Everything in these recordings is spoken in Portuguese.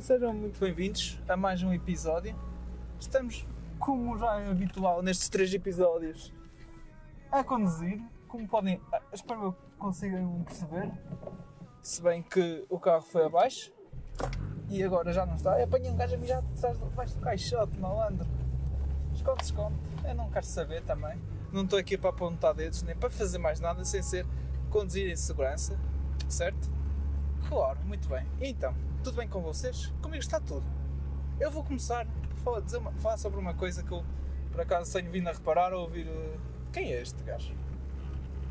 Sejam muito bem-vindos a mais um episódio. Estamos, como já é habitual nestes três episódios, a conduzir. Como podem, ah, espero que consigam perceber. Se bem que o carro foi abaixo e agora já não está. Apanhei um gajo a mijar atrás do- do caixote, malandro. Esconde, esconde. Eu não quero saber também. Não estou aqui para apontar dedos nem para fazer mais nada sem ser conduzir em segurança, certo? Claro, muito bem. Então, tudo bem com vocês? Comigo está tudo. Eu vou começar falar, dizer uma- falar sobre uma coisa que eu, por acaso, tenho vindo a reparar ou ouvir. eh, Quem é este gajo?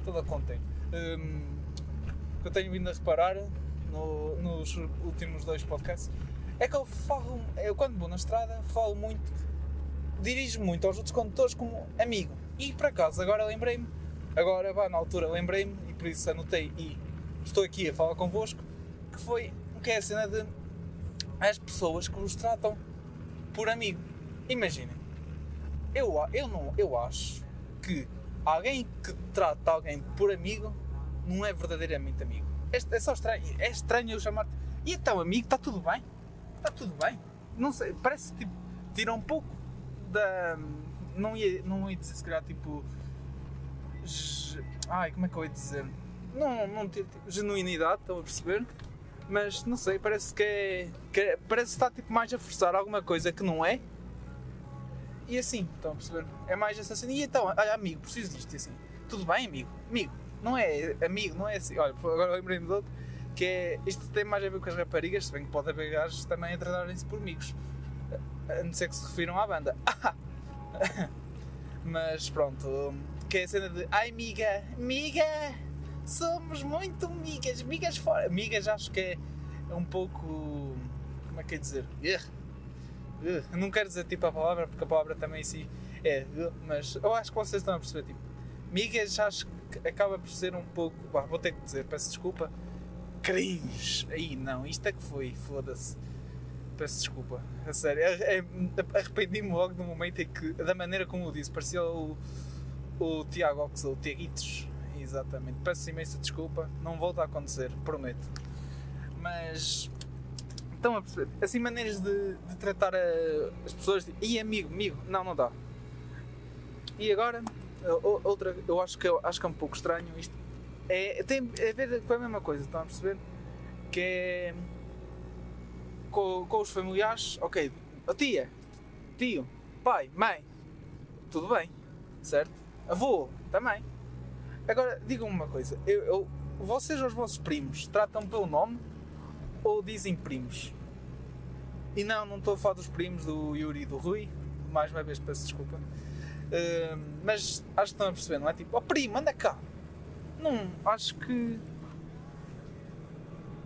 Toda contente. Hum, que eu tenho vindo a reparar no- nos últimos dois podcasts é que eu falo, eu quando vou na estrada, falo muito, dirijo muito aos outros condutores como amigo. E por acaso, agora lembrei-me, agora, vá, na altura lembrei-me, e por isso anotei e estou aqui a falar convosco, que foi que é a cena de as pessoas que vos tratam por amigo. Imaginem, eu, eu, não, eu acho que alguém que trata alguém por amigo não é verdadeiramente amigo. É, é só estranho, é estranho eu chamar-te. E então, amigo, está tudo bem? Está tudo bem? Não sei, parece tipo, tira um pouco da. Não ia, não ia dizer se calhar tipo. Ai, como é que eu ia dizer? Não, não tira tipo, genuinidade, estão a perceber? Mas não sei, parece que é. Que é- parece que está tipo, mais a forçar alguma coisa que não é. E assim, estão a perceber? É mais essa cena. E então, olha, amigo, preciso disto. E assim, tudo bem, amigo? Amigo, não é amigo, não é assim. Olha, agora lembrei-me de outro. Que é. Isto tem mais a ver com as raparigas, se bem que pode haver gajos também a tratarem-se por amigos. A não ser que se refiram à banda. Mas pronto, que é a cena de. Ai, amiga, amiga, somos muito amigas, amigas fora. Amigas acho que é um pouco. Como é que é dizer? Eu não quero dizer tipo a palavra, porque a palavra também em si é. Mas eu acho que vocês estão a perceber. Tipo, amigas acho que acaba por ser um pouco. bah, vou ter que dizer, peço desculpa. Cringe. Aí não, isto é que foi, foda-se. Peço desculpa, a sério. É- é- Arrependi-me logo no momento em que, da maneira como eu disse, parecia o, o Tiago Ox, ou o Tiaguitos. Exatamente. Peço imensa desculpa, não volta a acontecer, prometo. Mas. Estão a perceber? Assim, maneiras de, de tratar a- as pessoas. E amigo, amigo, não, não dá. E agora, outra, eu acho que, eu acho que é um pouco estranho isto. É, tem a ver com a mesma coisa, estão a perceber? Que é com, com os familiares, ok, a tia, tio, pai, mãe, tudo bem, certo? Avô, também. Agora, digam-me uma coisa, eu, eu- vocês os vossos primos tratam pelo nome ou dizem primos? E não, não estou a falar dos primos do Yuri e do Rui, mais uma vez peço desculpa. Hum, mas acho que estão a perceber, não é? Tipo, ó primo, anda cá. Não, acho que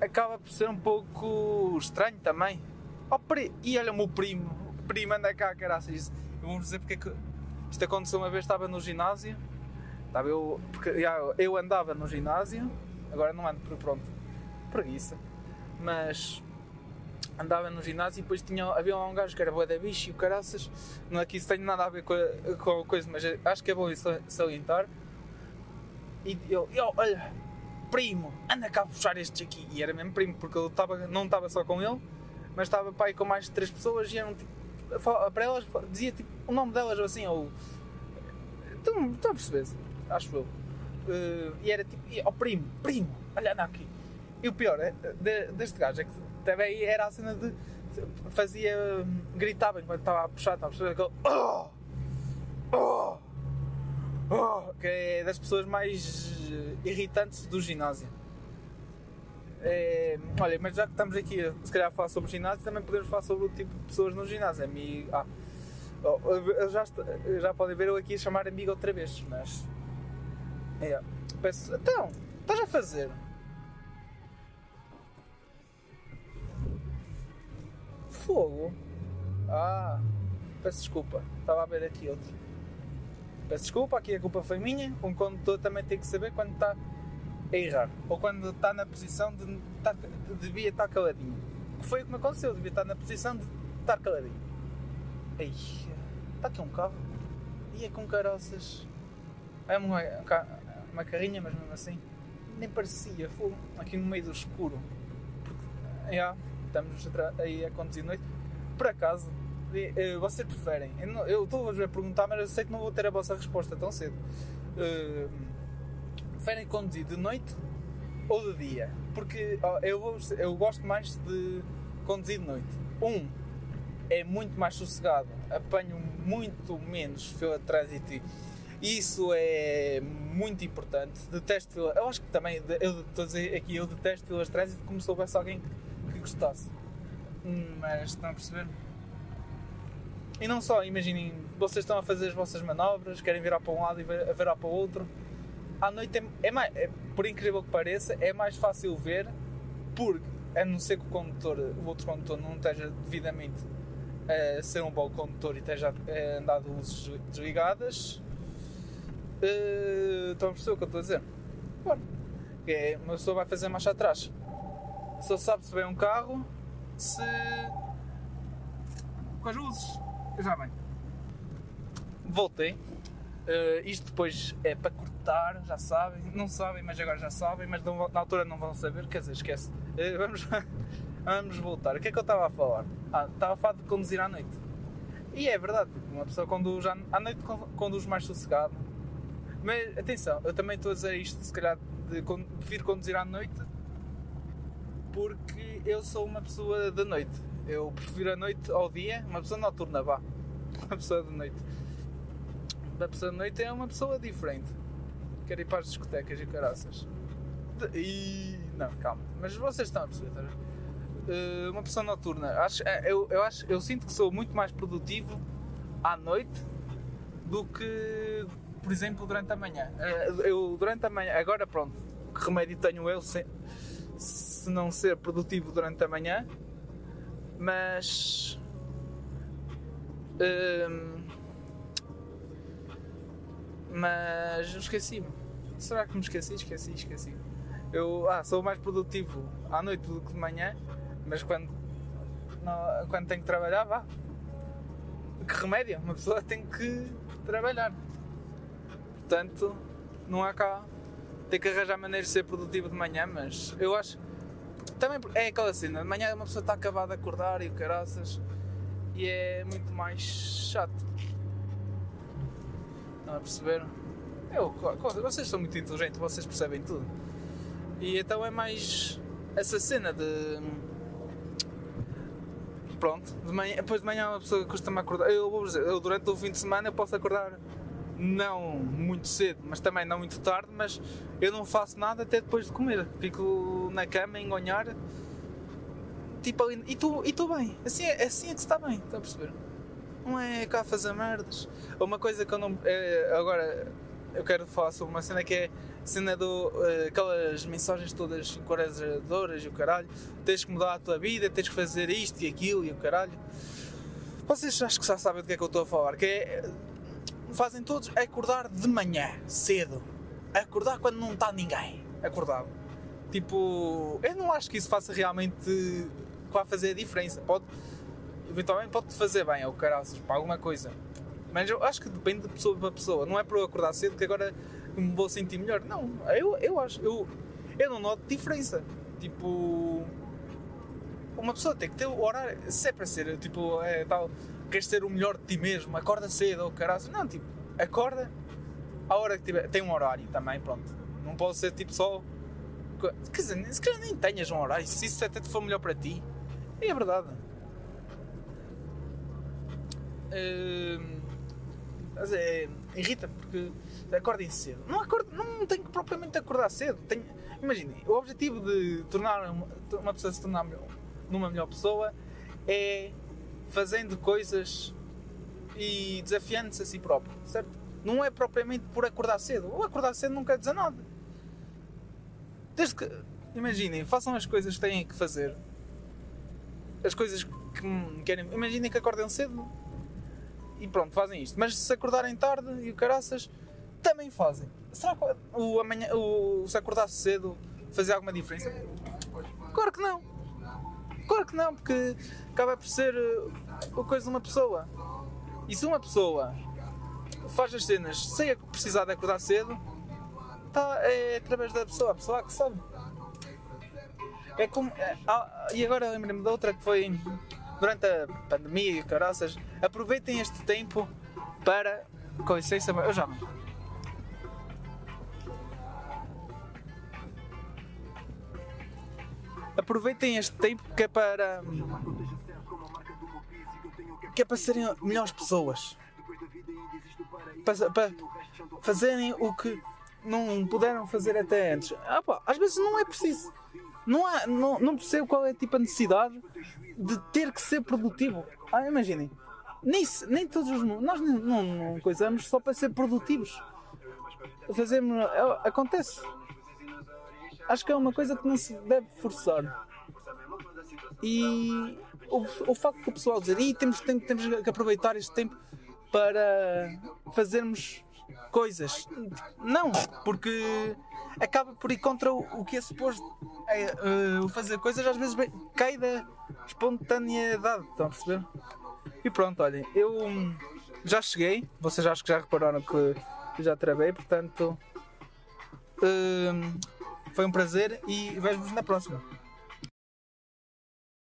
acaba por ser um pouco estranho também. Oh, pri... E olha o meu primo, primo anda cá, caraças. Vou dizer porque é que isto aconteceu uma vez, estava no ginásio, estava eu, porque já, eu andava no ginásio, agora não ando por pronto, preguiça, mas andava no ginásio e depois tinha, havia lá um gajo que era boa da bicho e o caraças, não é que isso tenha nada a ver com a, com a coisa, mas acho que é bom isso salientar. E eu, eu, olha, primo, anda cá puxar estes aqui. E era mesmo primo, porque eu tava, não estava só com ele, mas estava pai com mais de três pessoas e eram tipo, para elas dizia tipo o nome delas ou assim, ou. Estão, a perceber? Acho eu. Eh, e era tipo, ó primo, primo, olha anda aqui. E o pior é, de- deste gajo é que também era a cena de. fazia. gritava enquanto estava a puxar, estava a perceber aquele. Oh! Oh! Oh, que é das pessoas mais irritantes do ginásio. É, olha, mas já que estamos aqui se calhar a falar sobre ginásio, também podemos falar sobre o tipo de pessoas no ginásio. Amigo, ah, oh, já, já podem ver eu aqui a chamar amigo outra vez, mas. É, peço, então, estás a fazer? Fogo? Ah, peço desculpa, estava a ver aqui outro. Peço desculpa, aqui a culpa foi minha. Um condutor também tem que saber quando está a errar. Ou quando está na posição de estar, de- devia estar caladinho. Que foi o que me aconteceu, devia estar na posição de estar caladinho. Ei, está aqui um carro. E é com caroças. É uma, uma carrinha, mas mesmo assim. Nem parecia, foi aqui no meio do escuro. Porque, já, estamos aí a conduzir noite. Por acaso, eh, vocês preferem? Eu estou-vos a perguntar, mas eu sei que não vou ter a vossa resposta tão cedo. Eh, preferem conduzir de noite ou de dia? Porque eu, eu gosto mais de conduzir de noite. Um, é muito mais sossegado, apanho muito menos fila de trânsito isso é muito importante. Detesto fila. Eu acho que também, eu estou a dizer aqui, eu detesto filas de trânsito como se houvesse alguém que, que gostasse. Mas estão a perceber? E não só, imaginem, vocês estão a fazer as vossas manobras, querem virar para um lado e vi- virar para o outro. À noite é, é mais, é- por incrível que pareça, é mais fácil ver, porque a não ser que o condutor, o outro condutor não esteja devidamente a ser um bom condutor e esteja a andar de luzes desligadas. eh, estão a perceber o que eu estou a dizer? Bom, é, uma pessoa vai fazer marcha atrás. Só sabe se vem um carro, se. com as luzes. Já bem. Voltei. Eh, isto depois é para cortar, já sabem. Não sabem, mas agora já sabem. Mas não na altura não vão saber, quer dizer, esquece. Eh, vamos, vamos voltar. O que é que eu estava a falar? Ah, estava a falar de conduzir à noite. E é verdade, uma pessoa conduz à, à noite con- conduz mais sossegado. Mas atenção, eu também estou a dizer isto, se calhar, de con- prefiro conduzir à noite porque eu sou uma pessoa da noite. Eu prefiro a noite ao dia, uma pessoa noturna, vá. Uma pessoa de noite. Uma pessoa de noite é uma pessoa diferente. Quer ir para as discotecas e caraças. De- E. Não, calma. Mas vocês estão a perceber, tá? Eh, uma pessoa noturna. Acho, eh, eu, eu, acho, eu sinto que sou muito mais produtivo à noite do que, por exemplo, durante a manhã. Eh, Eu, durante a manhã, agora pronto, que remédio tenho eu não ser produtivo durante a manhã, mas. hum, mas esqueci-me. Será que me esqueci? Esqueci, esqueci. Eu ah, sou mais produtivo à noite do que de manhã, mas quando, não, quando tenho que trabalhar, vá. Que remédio? Uma pessoa tem que trabalhar. Portanto, não há cá. Tem que arranjar maneiras de ser produtivo de manhã, mas eu acho. Também é aquela cena, de manhã uma pessoa está acabada de acordar e o caraças e é muito mais chato. Estão a perceber? Eu, vocês são muito inteligentes, vocês percebem tudo. E então é mais essa cena de. Pronto, de manhã, depois de manhã uma pessoa custa-me acordar. Eu vou dizer, eu durante o fim de semana eu posso acordar não muito cedo, mas também não muito tarde, mas eu não faço nada até depois de comer. Fico na cama engonhar. Tipo e estou e tô bem. Assim é, assim é que se está bem, está a perceber? Não é cá fazer merdas. Uma coisa que eu não. é, agora eu quero falar sobre uma cena que é cena do. eh, aquelas mensagens todas encorajadoras e o caralho. Tens que mudar a tua vida, tens que fazer isto e aquilo e o caralho. Vocês acho que já sabem do que é que eu estou a falar. Que é. Fazem todos acordar de manhã, cedo. Acordar quando não está ninguém. Acordado. Tipo, eu não acho que isso faça realmente. vá fazer a diferença. Pode. Eventualmente pode fazer bem, ou caraças, para alguma coisa. Mas eu acho que depende de pessoa para pessoa. Não é para eu acordar cedo que agora me vou sentir melhor. Não, eu, eu acho. Eu, eu não noto diferença. Tipo. Uma pessoa tem que ter o horário. Se é para ser, tipo, é tal. Queres ser o melhor de ti mesmo, acorda cedo ou caraças. Não, tipo, acorda à hora que tiver. Tem um horário também, pronto. Não pode ser tipo só. Quer dizer, se calhar nem tenhas um horário. Se isso até te for melhor para ti. É verdade. Hum, mas é, irrita porque acordem cedo. Não, acordo, não tenho que propriamente acordar cedo. Imaginem, o objetivo de tornar uma, uma pessoa se tornar numa melhor pessoa é fazendo coisas e desafiando-se a si próprio, certo? Não é propriamente por acordar cedo. O acordar cedo não quer dizer nada. Desde que, imaginem, façam as coisas que têm que fazer. As coisas que querem. Imaginem que acordem cedo e pronto, fazem isto. Mas se acordarem tarde e o caraças, também fazem. Será que o, amanhã, o, se acordasse cedo fazia alguma diferença? Claro que não. Claro que não, porque acaba por ser uh, a coisa de uma pessoa. E se uma pessoa faz as cenas sem precisar de acordar cedo, tá, é através da pessoa, a pessoa que sabe. É como. é, ah, e agora lembrei-me de outra que foi durante a pandemia e caraças. Aproveitem este tempo para. Com licença, eu já. Aproveitem este tempo que é para. que é para serem melhores pessoas. Para, para fazerem o que não puderam fazer até antes. Ah, pá, às vezes não é preciso. Não, há, não, não percebo qual é tipo a necessidade de ter que ser produtivo. Ah, imaginem. Nem, nem todos os. Nós não, não, não coisamos só para ser produtivos. Fazemos. é- Acontece. Acho que é uma coisa que não se deve forçar. E o, o facto que o pessoal dizer, "Ih, temos, tem- temos que aproveitar este tempo para fazermos coisas. Não, porque acaba por ir contra o, o que é suposto. É, o fazer coisas às vezes cai da espontaneidade, estão a perceber? E pronto, olhem, eu já cheguei, vocês acho que já repararam que já travei, portanto hum, foi um prazer e vejo-vos na próxima.